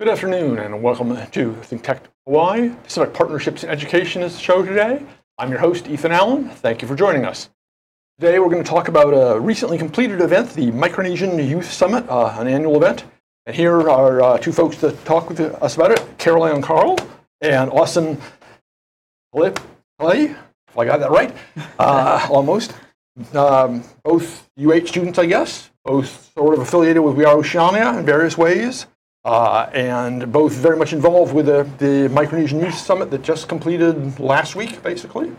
Good afternoon and welcome to Think Tech Hawaii. Pacific Partnerships in Education is the show today. I'm your host, Ethan Allen. Thank you for joining us. Today we're going to talk about a recently completed event, the Micronesian Youth Summit, uh, an annual event. And here are uh, two folks to talk with us about it, Caroline Carl and Austin Clay, if I got that right, uh, almost. Um, both UH students, I guess, both sort of affiliated with We Are Oceania in various ways. Uh, and both very much involved with the, the Micronesian Youth Summit that just completed last week, basically.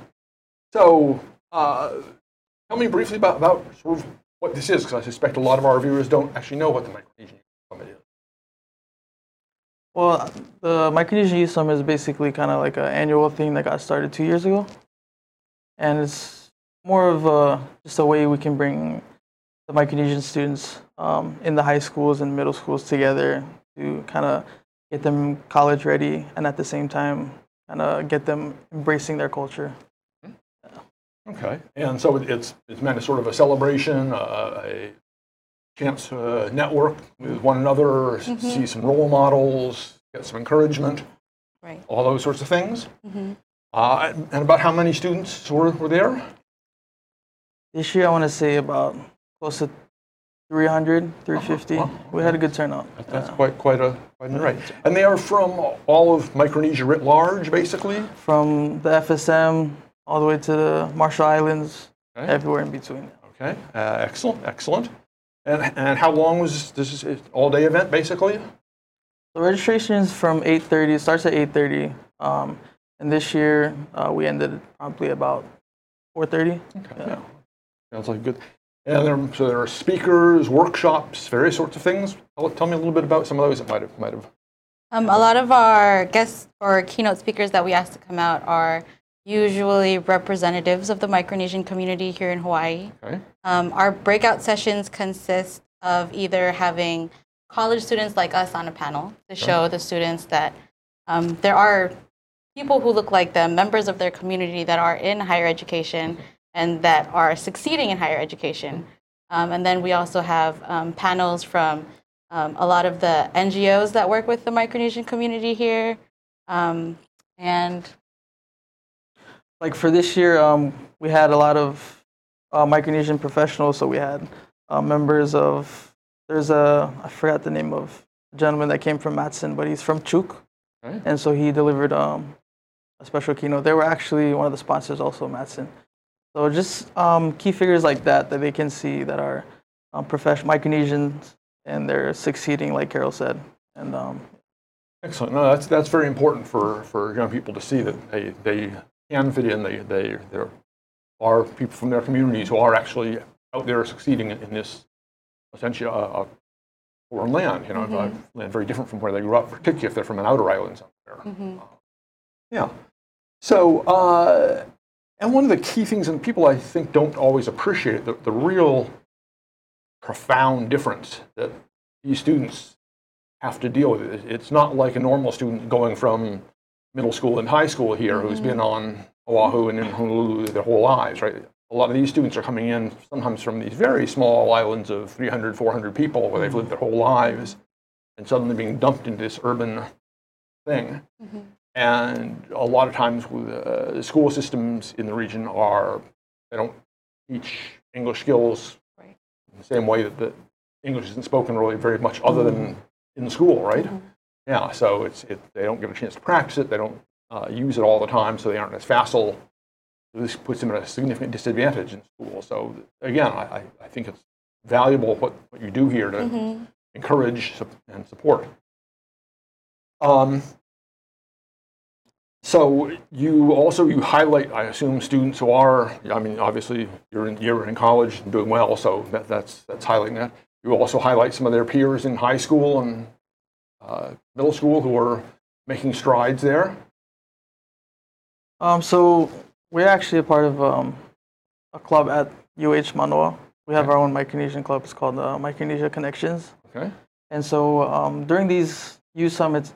So, uh, tell me briefly about, about sort of what this is, because I suspect a lot of our viewers don't actually know what the Micronesian Youth Summit is. Well, the Micronesian Youth Summit is basically kind of like an annual thing that got started two years ago, and it's more of a, just a way we can bring the Micronesian students um, in the high schools and middle schools together to kind of get them college ready and at the same time kind of get them embracing their culture. Okay, and so it's it's meant as sort of a celebration, uh, a chance to network with one another, s- see some role models, get some encouragement, Right. all those sorts of things. Uh, and and about how many students were, were there? This year, I want to say about close to 300, 350. wow, We had a good turnout. That's Yeah. quite quite a quite an array. And they are from all of Micronesia writ large, basically. From the FSM all the way to the Marshall Islands, Okay. everywhere in between. Okay, uh, excellent, excellent. And and how long was this? Is all day event, basically? The registration is from 8:30. It starts at 8:30. Um, and this year uh, we ended probably about 4:30. Okay, Yeah. yeah. Sounds like good. And there, so there are speakers, workshops, various sorts of things. Tell, tell me a little bit about some of those that might have might have. Um, a lot of our guests or keynote speakers that we ask to come out are usually representatives of the Micronesian community here in Hawaii. Okay. Um, our breakout sessions consist of either having college students like us on a panel to show the students that um, there are people who look like them, members of their community that are in higher education and that are succeeding in higher education. Um, and then we also have um, panels from um, a lot of the NGOs that work with the Micronesian community here. Um, and Like for this year, um, we had a lot of uh, Micronesian professionals. So we had uh, members of there's a I forgot the name of the gentleman that came from Matson, but he's from Chuuk, Okay. and so he delivered um, a special keynote. They were actually one of the sponsors, also Matson. So just um, key figures like that that they can see that are um, professional Micronesians and they're succeeding, like Carol said. And um, Excellent. No, that's that's very important for, for young people to see that they, they can fit in. They they there are people from their communities who are actually out there succeeding in, in this essentially a, a foreign land. You know, a land very different from where they grew up, particularly if they're from an outer island somewhere. Yeah. So, uh, and one of the key things, and people I think don't always appreciate the, the real profound difference that these students have to deal with. It- It's not like a normal student going from middle school and high school here who's mm-hmm. been on Oahu and in Honolulu their whole lives, right? A lot of these students are coming in sometimes from these very small islands of 300, 400 people where they've mm-hmm. lived their whole lives and suddenly being dumped into this urban thing. Mm-hmm. And a lot of times, with, uh, the school systems in the region are they don't teach English skills Right. in the same way that the English isn't spoken really very much other than in school, right? Yeah, so it's it, they don't get a chance to practice it. They don't uh, use it all the time, so they aren't as facile. This puts them at a significant disadvantage in school. So again, I, I- think it's valuable what, what you do here to encourage and support. Um, so you also you highlight, I assume, students who are. I mean, obviously you're in you're in college and doing well, so that, that's that's highlighting that. You also highlight some of their peers in high school and uh, middle school who are making strides there. um, so we're actually a part of um, a club at UH Manoa. We have our own Micronesian club. It's called uh, Micronesia Connections. Okay. And so um, during these youth summits,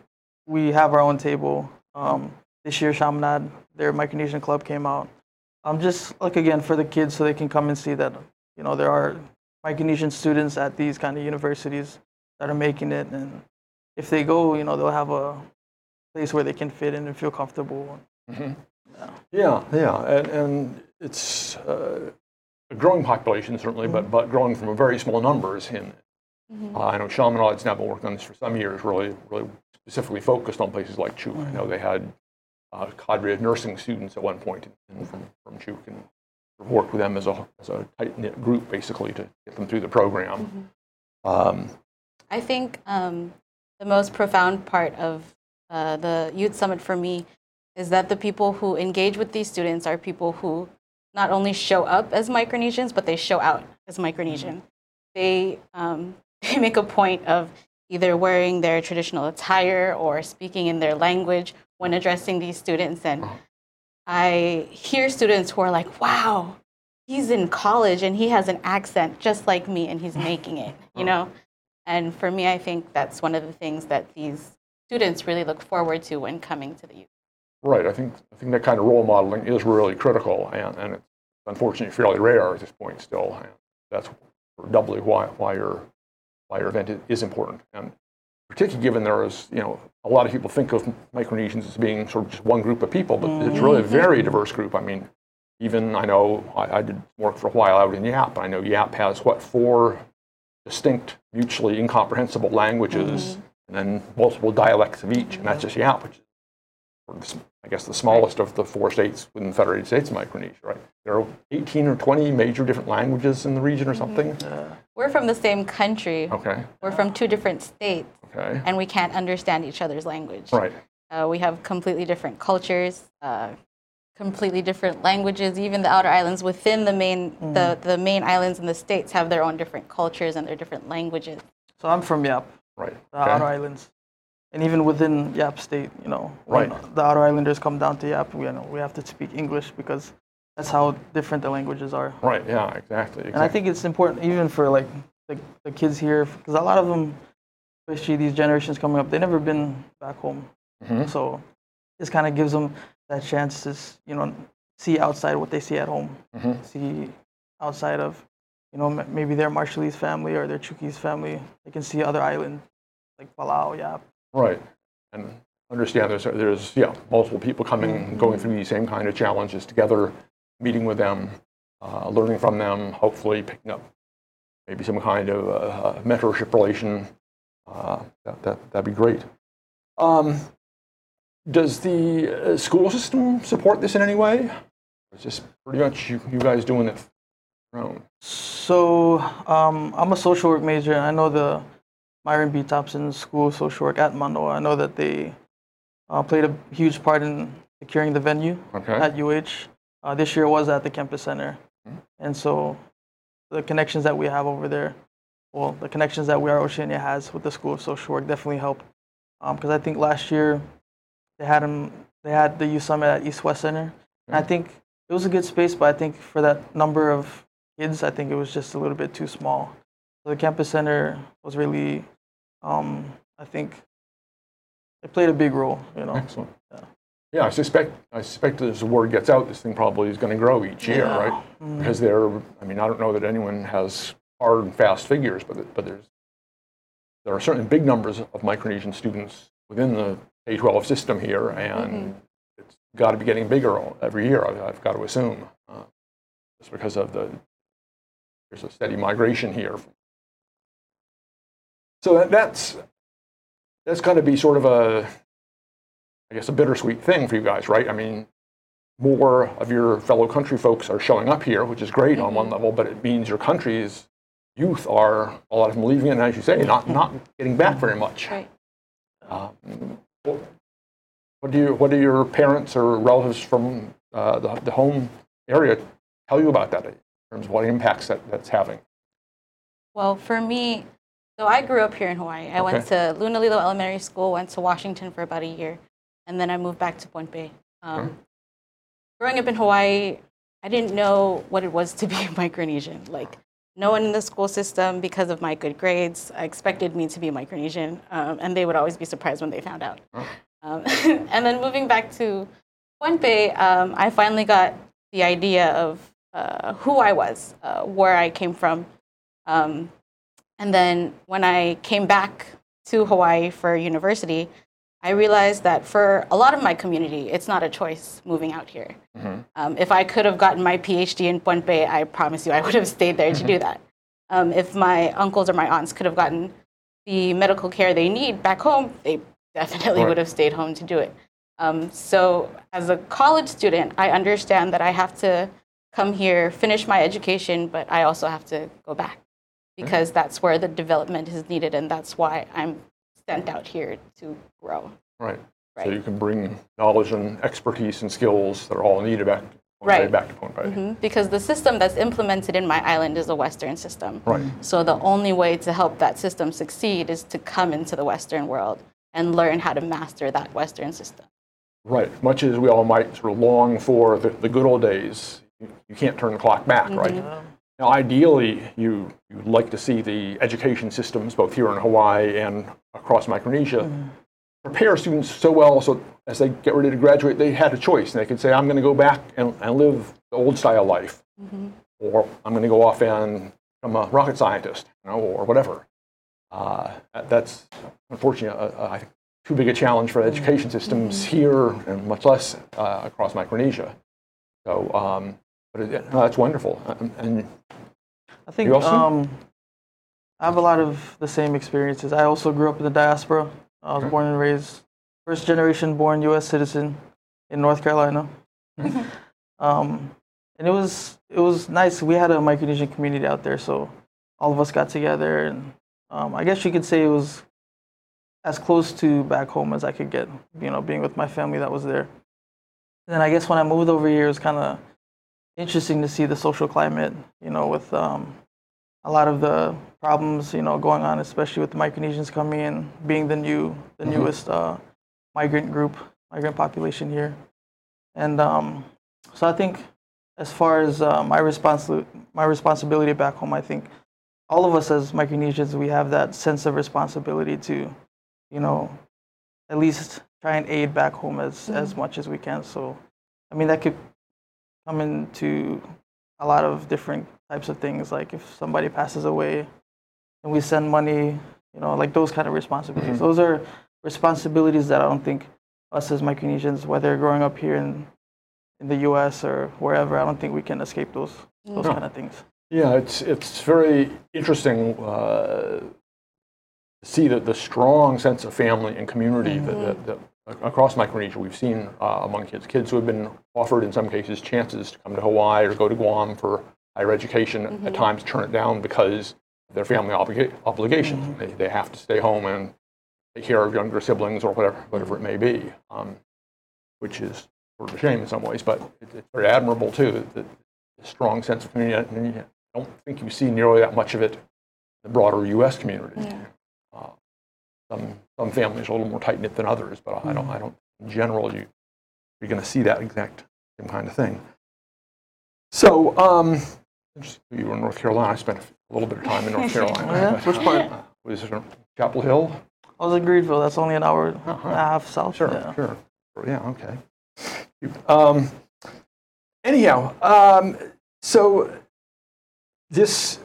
we have our own table. Um, this year, Chaminade, their Micronesian club came out. Um, just like again for the kids, so they can come and see that you know there are Micronesian students at these kind of universities that are making it, and if they go, you know, they'll have a place where they can fit in and feel comfortable. Yeah, yeah, and, and it's uh, a growing population certainly, but, but growing from a very small numbers. In uh, I know Chaminade's now been working on this for some years, really, really specifically focused on places like Chuuk. I know they had a cadre of nursing students at one point in, from, from Chuuk and worked with them as a, as a tight knit group basically to get them through the program. Um, I think um, the most profound part of uh, the Youth Summit for me is that the people who engage with these students are people who not only show up as Micronesians, but they show out as Micronesian. They, um, they make a point of either wearing their traditional attire or speaking in their language when addressing these students. And uh-huh. I hear students who are like, wow, he's in college and he has an accent just like me and he's making it, you uh-huh. know? And for me, I think that's one of the things that these students really look forward to when coming to the youth. Right. I think I think that kind of role modeling is really critical, and, and it's unfortunately fairly rare at this point still. And that's doubly why why your why your event is important, and particularly given there is you know a lot of people think of Micronesians as being sort of just one group of people, but it's mm-hmm. really a very diverse group. I mean, even I know I, I did work for a while out in Yap. and I know Yap has what four distinct, mutually incomprehensible languages, mm-hmm. and then multiple dialects of each, and that's just Yap, which is I guess the smallest of the four states within the Federated States of Micronesia, right? There are 18 or 20 major different languages in the region or mm-hmm. something. We're from the same country. Okay, We're from two different states, okay, and we can't understand each other's language. right, Uh, we have completely different cultures, uh, completely different languages. Even the outer islands within the main the, the main islands in the states have their own different cultures and their different languages. So I'm from Yap, right. the Outer Islands, and even within Yap State, you know, Right. when the Outer Islanders come down to Yap, we you know we have to speak English because that's how different the languages are. Right, yeah, exactly. And I think it's important even for like the, the kids here because a lot of them, especially these generations coming up, they never been back home. Mhm. So this kind of gives them that chance to you know see outside what they see at home, Mhm. see outside of you know maybe their Marshallese family or their Chuukese family. They can see other islands like Palau, Yap. Right, and understand there's, there's, yeah, multiple people coming, going through these same kind of challenges together, meeting with them, uh, learning from them, hopefully picking up maybe some kind of uh, mentorship relation. Uh, that, that, that'd be great. Um, does the uh, school system support this in any way? Or is this pretty much you, you guys doing it on your own? So um, I'm a social work major, and I know the Myron B. Thompson School of Social Work at Manoa. I know that they uh, played a huge part in securing the venue Okay. at UH. Uh, this year was at the campus center, and so the connections that we have over there, well, the connections that We Are Oceania has with the School of Social Work definitely helped. Because I think last year they had 'em- they had the Youth Summit at East West Center. And I think it was a good space, but I think for that number of kids, I think it was just a little bit too small. So the campus center was really, um, I think, it played a big role. You know. Excellent. Yeah. Yeah, I suspect, I suspect as the word gets out, this thing probably is going to grow each year, Yeah. right? Because there, I mean, I don't know that anyone has hard and fast figures, but, but there's, there are certainly big numbers of Micronesian students within the K-12 system here, and it's got to be getting bigger every year, I've got to assume, uh, just because of the, there's a steady migration here. So that, that's, that's going to be sort of a, I guess, a bittersweet thing for you guys, right? I mean, more of your fellow country folks are showing up here, which is great on one level, but it means your country's youth are, a lot of them leaving and as you say, not, not getting back very much. Right. Um, what, do you, what do your parents or relatives from uh, the, the home area tell you about that in terms of what impacts that, that's having? Well, for me, so I grew up here in Hawaii. I went to Lunalilo Elementary School, went to Washington for about a year, and then I moved back to Pohnpei. Um, Growing up in Hawaii, I didn't know what it was to be a Micronesian. Like, no one in the school system, because of my good grades, expected me to be Micronesian, um, and they would always be surprised when they found out. Um, and then moving back to Point um, I finally got the idea of uh, who I was, uh, where I came from. Um, and then when I came back to Hawaii for university, I realized that for a lot of my community, it's not a choice moving out here. Um, if I could have gotten my PhD in Pohnpei, I promise you I would have stayed there to do that. Um, if my uncles or my aunts could have gotten the medical care they need back home, they definitely Right. would have stayed home to do it. Um, so, as a college student, I understand that I have to come here, finish my education, but I also have to go back because that's where the development is needed, and that's why I'm sent out here to grow. Right. So you can bring knowledge and expertise and skills that are all needed back, Right. back to Pohnpei. Mhm. Because the system that's implemented in my island is a Western system. Right. So the only way to help that system succeed is to come into the Western world and learn how to master that Western system. Right. Much as we all might sort of long for the, the good old days, you, you can't turn the clock back, right? Now, ideally, you, you'd like to see the education systems, both here in Hawaii and across Micronesia, prepare students so well so as they get ready to graduate, they had a choice. And they could say, I'm going to go back and, and live the old style life, or I'm going to go off and become a rocket scientist, you know, or whatever. Uh, that's unfortunately, uh, I think, too big a challenge for education systems here, and much less uh, across Micronesia. So, um, but it, no, that's wonderful. And, and I think um, I have a lot of the same experiences. I also grew up in the diaspora. I was Okay. born and raised, first generation born U.S. citizen in North Carolina. um, and it was it was nice. We had a Micronesian community out there, so all of us got together, and um, I guess you could say it was as close to back home as I could get. You know, being with my family that was there. And then I guess when I moved over here, it was kind of interesting to see the social climate, you know, with um, a lot of the problems, you know, going on, especially with the Micronesians coming in, being the new, the newest uh, migrant group, migrant population here. And um, so I think, as far as uh, my responsi- my responsibility back home, I think all of us as Micronesians, we have that sense of responsibility to, you know, at least try and aid back home as, as much as we can. So, I mean, that could come into a lot of different types of things. Like if somebody passes away and we send money, you know, like those kind of responsibilities. Mm-hmm. Those are responsibilities that I don't think us as Micronesians, whether growing up here in, in the US or wherever, I don't think we can escape those, mm. those No. kind of things. Yeah, it's it's very interesting uh, to see that the strong sense of family and community that, mm-hmm. that, that across Micronesia we've seen uh, among kids. Kids who have been offered, in some cases, chances to come to Hawaii or go to Guam for higher education, at times turn it down because of their family obliga- obligations. They, they have to stay home and take care of younger siblings or whatever, whatever it may be, um, which is sort of a shame in some ways, but it, it's very admirable too. That the strong sense of community. I don't think you see nearly that much of it in the broader U.S. community. Uh, some some families are a little more tight knit than others, but I don't. I don't. In general, you you're going to see that exact same kind of thing. So, um, you were in North Carolina. I spent a little bit of time in North Carolina. Yeah? Which part? Was it Chapel Hill? I was in Greenville. That's only an hour and a half south. Sure, Yeah. sure. Yeah, okay. Um, anyhow, um, so this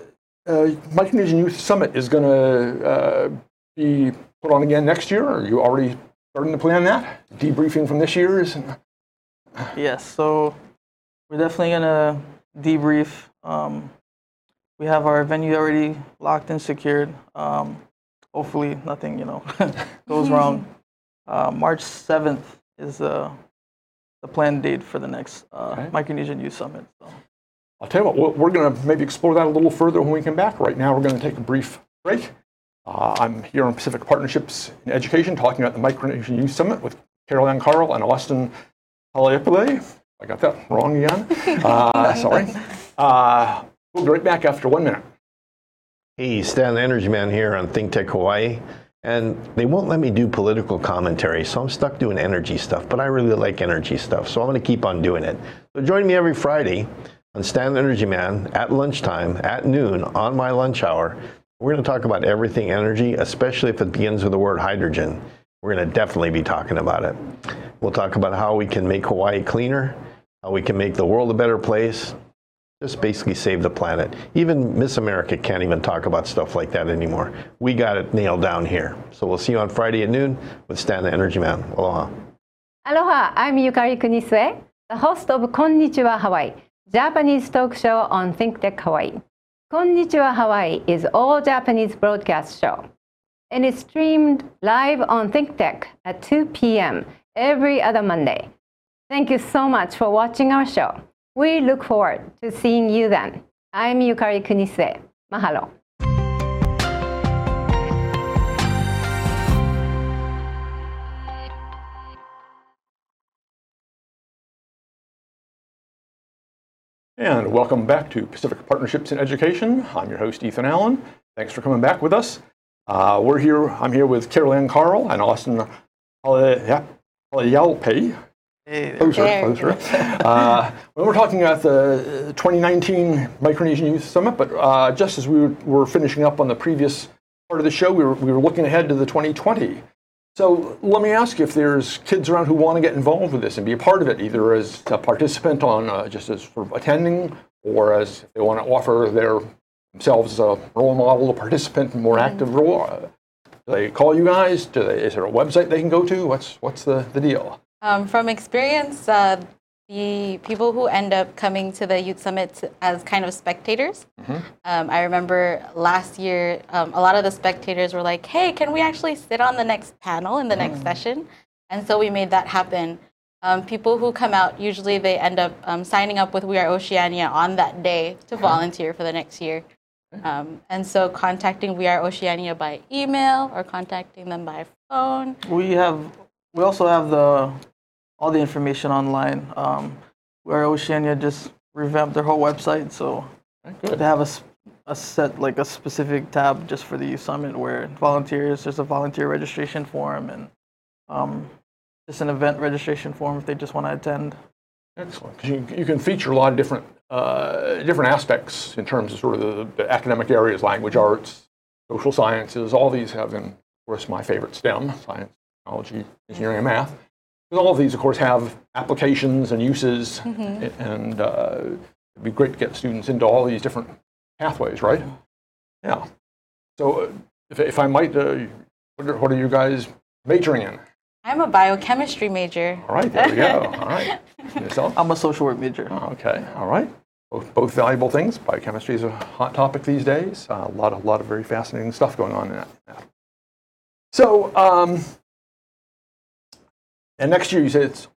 uh, Micronesian Youth Summit is going to uh, be put on again next year. Are you already starting to plan that? Debriefing from this year's? Yes, so we're definitely gonna debrief. Um, we have our venue already locked and secured. Um, hopefully, nothing you know goes wrong. Uh, March seventh is the the planned date for the next uh, Okay. Micronesian Youth Summit. So. I'll tell you what, we're going to maybe explore that a little further when we come back. Right now, we're going to take a brief break. Uh, I'm here on Pacific Partnerships in Education talking about the Micronesian Youth Summit with Carol Ann Carl and Austin Paliapule. I got that wrong again. Uh, sorry. Uh, we'll be right back after one minute. Hey, Stan the Energy Man here on Think Tech Hawaii. And they won't let me do political commentary, so I'm stuck doing energy stuff. But I really like energy stuff, so I'm going to keep on doing it. So join me every Friday on Stan the Energy Man at lunchtime, at noon, on my lunch hour. We're going to talk about everything energy, especially if it begins with the word hydrogen. We're going to definitely be talking about it. We'll talk about how we can make Hawaii cleaner, how we can make the world a better place, Just basically save the planet. Even Miss America can't even talk about stuff like that anymore. We got it nailed down here. So we'll see you on Friday at noon with Stan the Energy Man. Aloha. Aloha, I'm Yukari Kunisue, the host of Konnichiwa Hawaii, Japanese talk show on ThinkTech Hawaii. Konnichiwa Hawaii is all Japanese broadcast show, and it's streamed live on ThinkTech at 2 p.m. every other Monday. Thank you so much for watching our show. We look forward to seeing you then. I'm Yukari Kunisue. Mahalo. And welcome back to Pacific Partnerships in Education. I'm your host, Ethan Allen. Thanks for coming back with us. Uh, we're here, I'm here with Carol Ann Carl and Austin Halayalpe. Hey, there. Closer, There. closer. Uh, when we're talking about the 2019 Micronesian Youth Summit, but uh, just as we were, were finishing up on the previous part of the show, we were, we were looking ahead to the 2020. So let me ask you if there's kids around who want to get involved with this and be a part of it, either as a participant on uh, just as for attending, or as they want to offer their themselves as a role model, a participant, a more active role. Uh, do they call you guys? Do they, is there a website they can go to? What's what's the, the deal? Um, from experience, uh, the people who end up coming to the Youth Summit as kind of spectators, um, I remember last year, um, a lot of the spectators were like, hey, can we actually sit on the next panel in the next session? And so we made that happen. Um, people who come out, usually they end up um, signing up with We Are Oceania on that day to volunteer for the next year. Um, and so contacting We Are Oceania by email or contacting them by phone. We have, we also have the all the information online. Um, where Oceania just revamped their whole website, so Good. they have a set like a specific tab just for the youth summit where volunteers. There's a volunteer registration form and um, just an event registration form if they just want to attend. Excellent. You, you can feature a lot of different uh, different aspects in terms of sort of the, the academic areas, language arts, social sciences. All these have, in, of course, my favorite STEM: science, technology, engineering, and math. Because all of these, of course, have applications and uses, and uh, it'd be great to get students into all these different pathways, right? Yeah. So, uh, if, if I might, uh, what, are, what are you guys majoring in? I'm a biochemistry major. All right, there we go. All right. Yourself? I'm a social work major. Oh, Okay, all right. Both, both valuable things. Biochemistry is a hot topic these days. Uh, a lot of, lot of very fascinating stuff going on in that. in that. So, um, and next year you say it's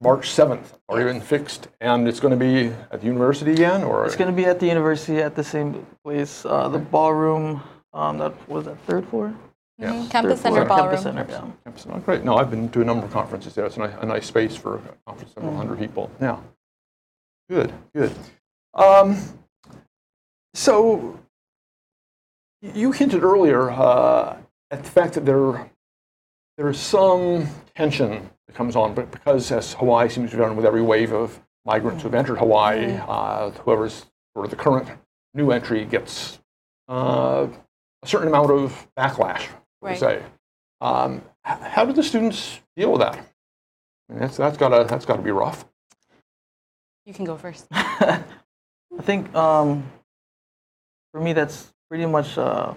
March 7th, or even fixed, and it's going to be at the university again, or It's going to be at the university at the same place, uh, the ballroom. Um, that was that third floor. yeah, Mhm, Campus third Center floor. Ballroom. Campus Center. Yeah. Campus. Oh, great. No, I've been to a number of conferences there. It's a nice, a nice space for a conference, several hundred people. Yeah. Good, good. Um, so you hinted earlier uh, at the fact that there there's some tension that comes on, but because as Hawaii seems to be done with every wave of migrants who've entered Hawaii, uh, whoever's sort of the current new entry gets uh, a certain amount of backlash, per Right. se. Um, how do the students deal with that? I mean, that's that's got to that's got to be rough. You can go first. I think um, for me, that's pretty much uh,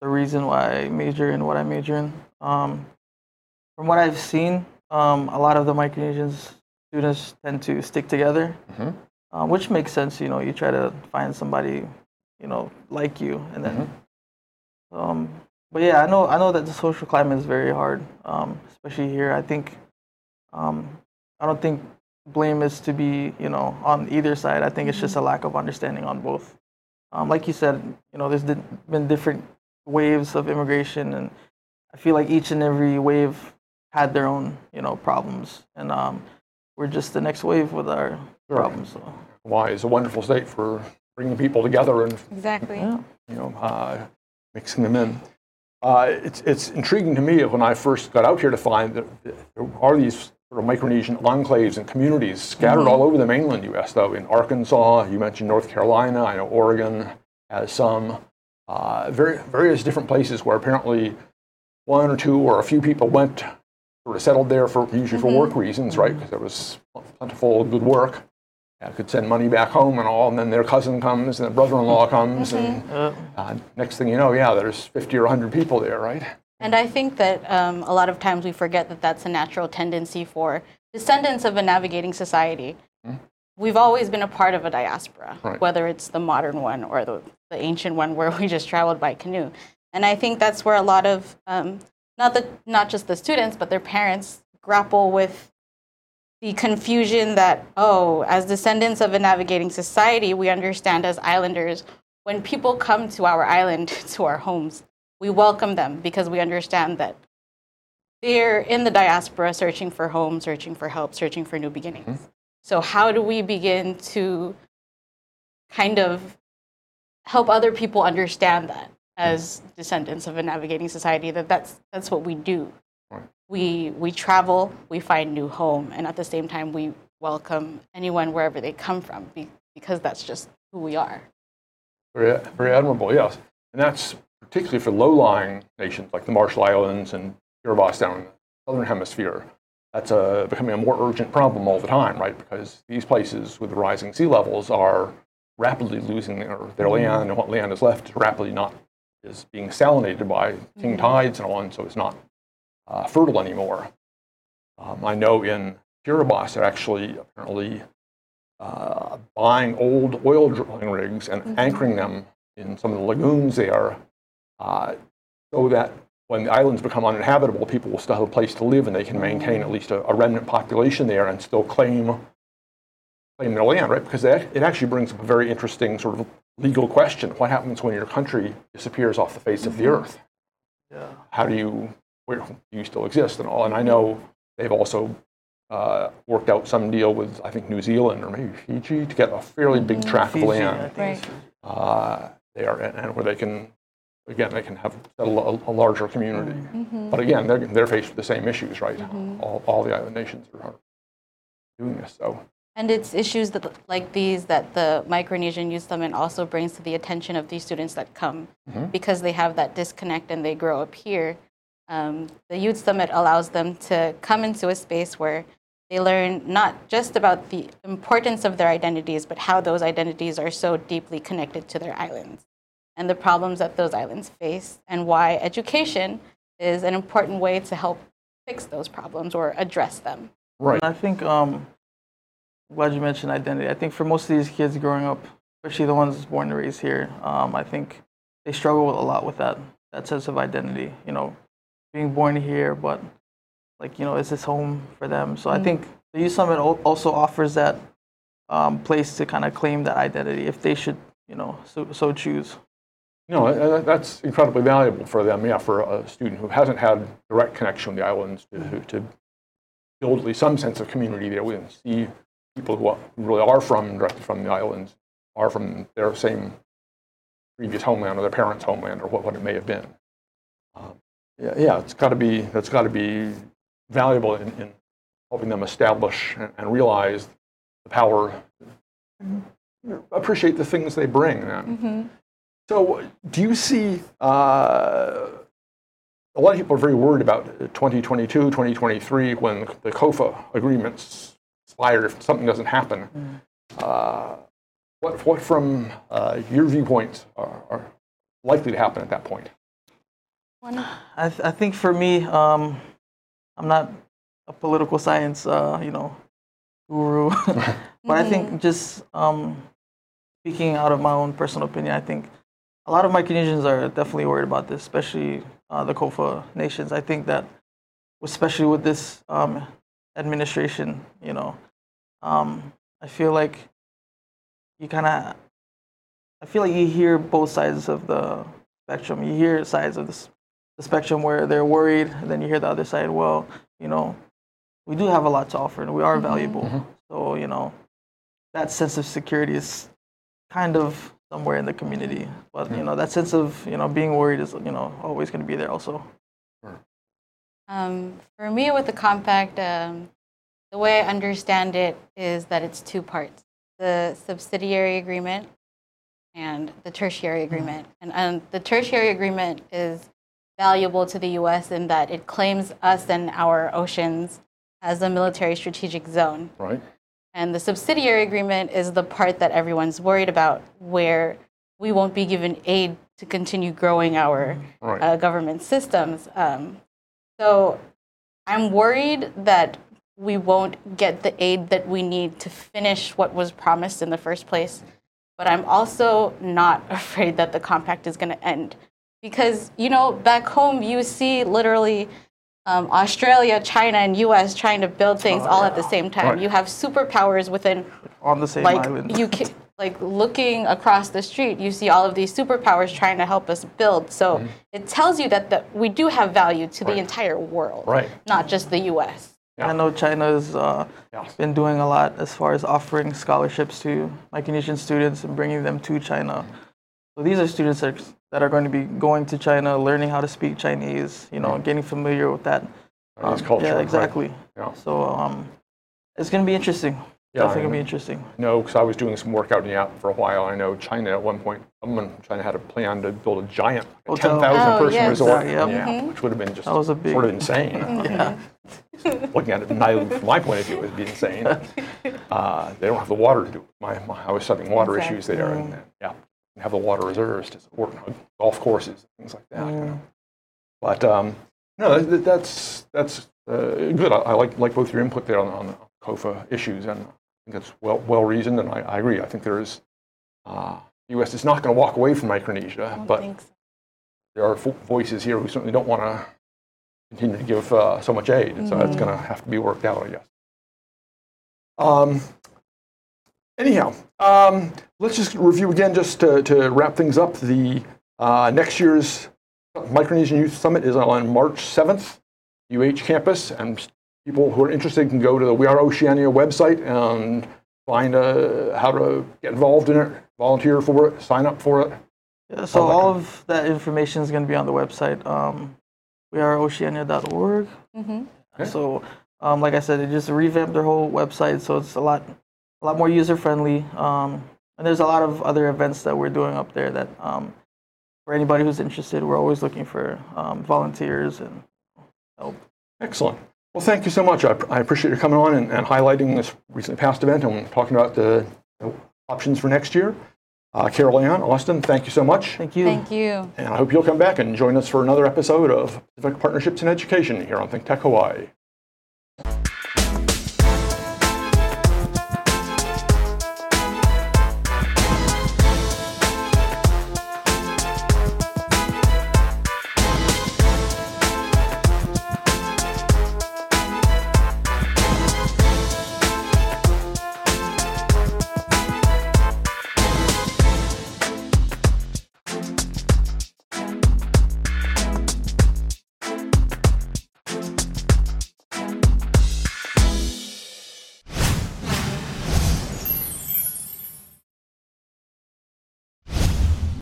the reason why I major in what I major in. Um, from what I've seen, um, a lot of the Micronesian students tend to stick together, Mhm. uh, which makes sense. You know, you try to find somebody, you know, like you, and then. Um, but yeah, I know I know that the social climate is very hard, um, especially here. I think um, I don't think blame is to be you know on either side. I think it's just a lack of understanding on both. Um, like you said, you know, there's been different waves of immigration, and I feel like each and every wave had their own you know problems, and um, we're just the next wave with our Sure. problems. So Hawaii is a wonderful state for bringing people together and Exactly. yeah, you know, uh, mixing them in. Uh, it's, it's intriguing to me when I first got out here to find that there are these sort of Micronesian enclaves and communities scattered all over the mainland U.S. Though in Arkansas, you mentioned North Carolina. I know Oregon has some. Uh, very, various different places where apparently one or two or a few people went sort of settled there for usually for work reasons, right? Because there was plentiful good work, yeah, could send money back home and all, and then their cousin comes and their brother-in-law comes, and Uh, uh, next thing you know, yeah, there's 50 or 100 people there, right? And I think that um, a lot of times we forget that that's a natural tendency for descendants of a navigating society. We've always been a part of a diaspora, Right. whether it's the modern one or the, the ancient one where we just traveled by canoe. And I think that's where a lot of, um, not, the, not just the students, but their parents grapple with the confusion that, oh, as descendants of a navigating society, we understand as islanders, when people come to our island, to our homes, we welcome them because we understand that they're in the diaspora searching for home, searching for help, searching for new beginnings. So, how do we begin to kind of help other people understand that as descendants of a navigating society that that's, that's what we do? Right. We, we travel, we find new home, and at the same time, we welcome anyone wherever they come from be- because that's just who we are. Very, very admirable, yes. And that's particularly for low-lying nations like the Marshall Islands and Kiribati down in the southern hemisphere. That's uh, becoming a more urgent problem all the time, right? Because these places with the rising sea levels are rapidly losing their, their land, and what land is left is rapidly not is being salinated by king tides and all, and so it's not uh, fertile anymore. Um, I know in Kiribati, they're actually apparently uh, buying old oil drilling rigs and anchoring them in some of the lagoons there uh, so that when the islands become uninhabitable, people will still have a place to live and they can maintain at least a, a remnant population there and still claim claim their land, right? Because that, it actually brings up a very interesting sort of legal question. What happens when your country disappears off the face of the mm-hmm. earth? yeah. how do you where do you still exist and all? And I know they've also uh, worked out some deal with I think New Zealand or maybe Fiji to get a fairly big mm-hmm. tract Fiji, of land think it's- uh, there, and, and where they can again they can have a, a larger community. Mm-hmm. But again, they're they're faced with the same issues, right? All, all the island nations are doing this. So And it's issues that, like these that the Micronesian Youth Summit also brings to the attention of these students that come because they have that disconnect and they grow up here. Um, the Youth Summit allows them to come into a space where they learn not just about the importance of their identities, but how those identities are so deeply connected to their islands and the problems that those islands face, and why education is an important way to help fix those problems or address them. right, And I think, um, I'm glad you mentioned identity. I think for most of these kids growing up, especially the ones born and raised here, um, I think they struggle a lot with that, that sense of identity. You know, being born here, but like, you know, is this home for them? So I think the Youth Summit also offers that um, place to kind of claim that identity if they should, you know, so, so choose. No, uh, that's incredibly valuable for them, yeah, for a student who hasn't had direct connection with the islands to, to build at least some sense of community there with and see people who, are, really are from directly from the islands, are from their same previous homeland or their parents' homeland or what, what it may have been. Um, yeah, yeah, it's got to be that's got to be valuable in, in helping them establish and, and realize the power, appreciate the things they bring. And, so, do you see uh, a lot of people are very worried about 2022, 2023 when the COFA agreements expire if something doesn't happen? Uh, what, what, from uh, your viewpoint, are, are likely to happen at that point? I, th- I think for me, um, I'm not a political science, uh, you know, guru, but I think just um, speaking out of my own personal opinion, I think a lot of Micronesians are definitely worried about this, especially uh, the COFA nations. I think that, especially with this um, administration, you know, um, I feel like you kind of, I feel like you hear both sides of the spectrum. You hear sides of the, the spectrum where they're worried, and then you hear the other side. Well, you know, we do have a lot to offer, and we are valuable. So you know, that sense of security is kind of somewhere in the community. But you know, that sense of you know being worried is you know always going to be there also. Um, for me, with the compact, um, the way I understand it is that it's two parts the subsidiary agreement and the tertiary agreement. And, and the tertiary agreement is valuable to the US in that it claims us and our oceans as a military strategic zone. Right? And the subsidiary agreement is the part that everyone's worried about, where we won't be given aid to continue growing our Right. uh, government systems. Um, so I'm worried that we won't get the aid that we need to finish what was promised in the first place. But I'm also not afraid that the compact is going to end. Because, you know, back home, you see literally um, Australia, China, and US trying to build things all at the same time. Right. You have superpowers within on the same like island. you can like looking across the street you see all of these superpowers trying to help us build so it tells you that the, we do have value to the entire world Right. not just the us Yeah. I know China's uh, Yeah. been doing a lot as far as offering scholarships to Micronesian students and bringing them to China. So these are students that are, that are going to be going to China, learning how to speak Chinese, you know, getting familiar with that. Chinese Um, culture. Yeah, right. exactly. Yeah. So um, it's going to be interesting. Yeah, Definitely going to I be interesting. No, because I was doing some work out in the app for a while. I know China at one point, someone in China had a plan to build a giant like, Hotel. 10,000 Oh, person yes. resort. Yeah, Yeah, which would have been just That was a big- sort of insane. Yeah. Looking at it naively from my point of view, it would be insane. Uh, they don't have the water to do it. My, my, I was having water issues there. And, and, yeah, and have the water reserves to support golf courses, things like that. you know. But um, no, that, that- that's that's uh, good. I, I like like both your input there on, on the COFA issues, and I think that's well well reasoned, and I, I agree. I think there is. Uh, U.S. is not going to walk away from Micronesia, but so. there are vo- voices here who certainly don't want to continue to give uh, so much aid, and so that's going to have to be worked out, I guess. Um, anyhow, um, let's just review again, just to, to wrap things up. The uh, next year's Micronesian Youth Summit is on March 7th, UH campus, and people who are interested can go to the We Are Oceania website and find uh, how to get involved in it, volunteer for it, sign up for it. Yeah, so All that all kind of that information is going to be on the website. Um, we are oceania.org. Mhm. Okay. So, um, like I said, they just revamped their whole website, so it's a lot, a lot more user friendly. Um, and there's a lot of other events that we're doing up there that, um, for anybody who's interested, we're always looking for um, volunteers and help. Excellent. Well, thank you so much. I, I appreciate you coming on and, and highlighting this recently past event and talking about the you know, options for next year. Uh, Carol Ann, Austin, thank you so much. Thank you. thank you And I hope you'll come back and join us for another episode of Pacific Partnerships in Education here on Think Tech Hawaii.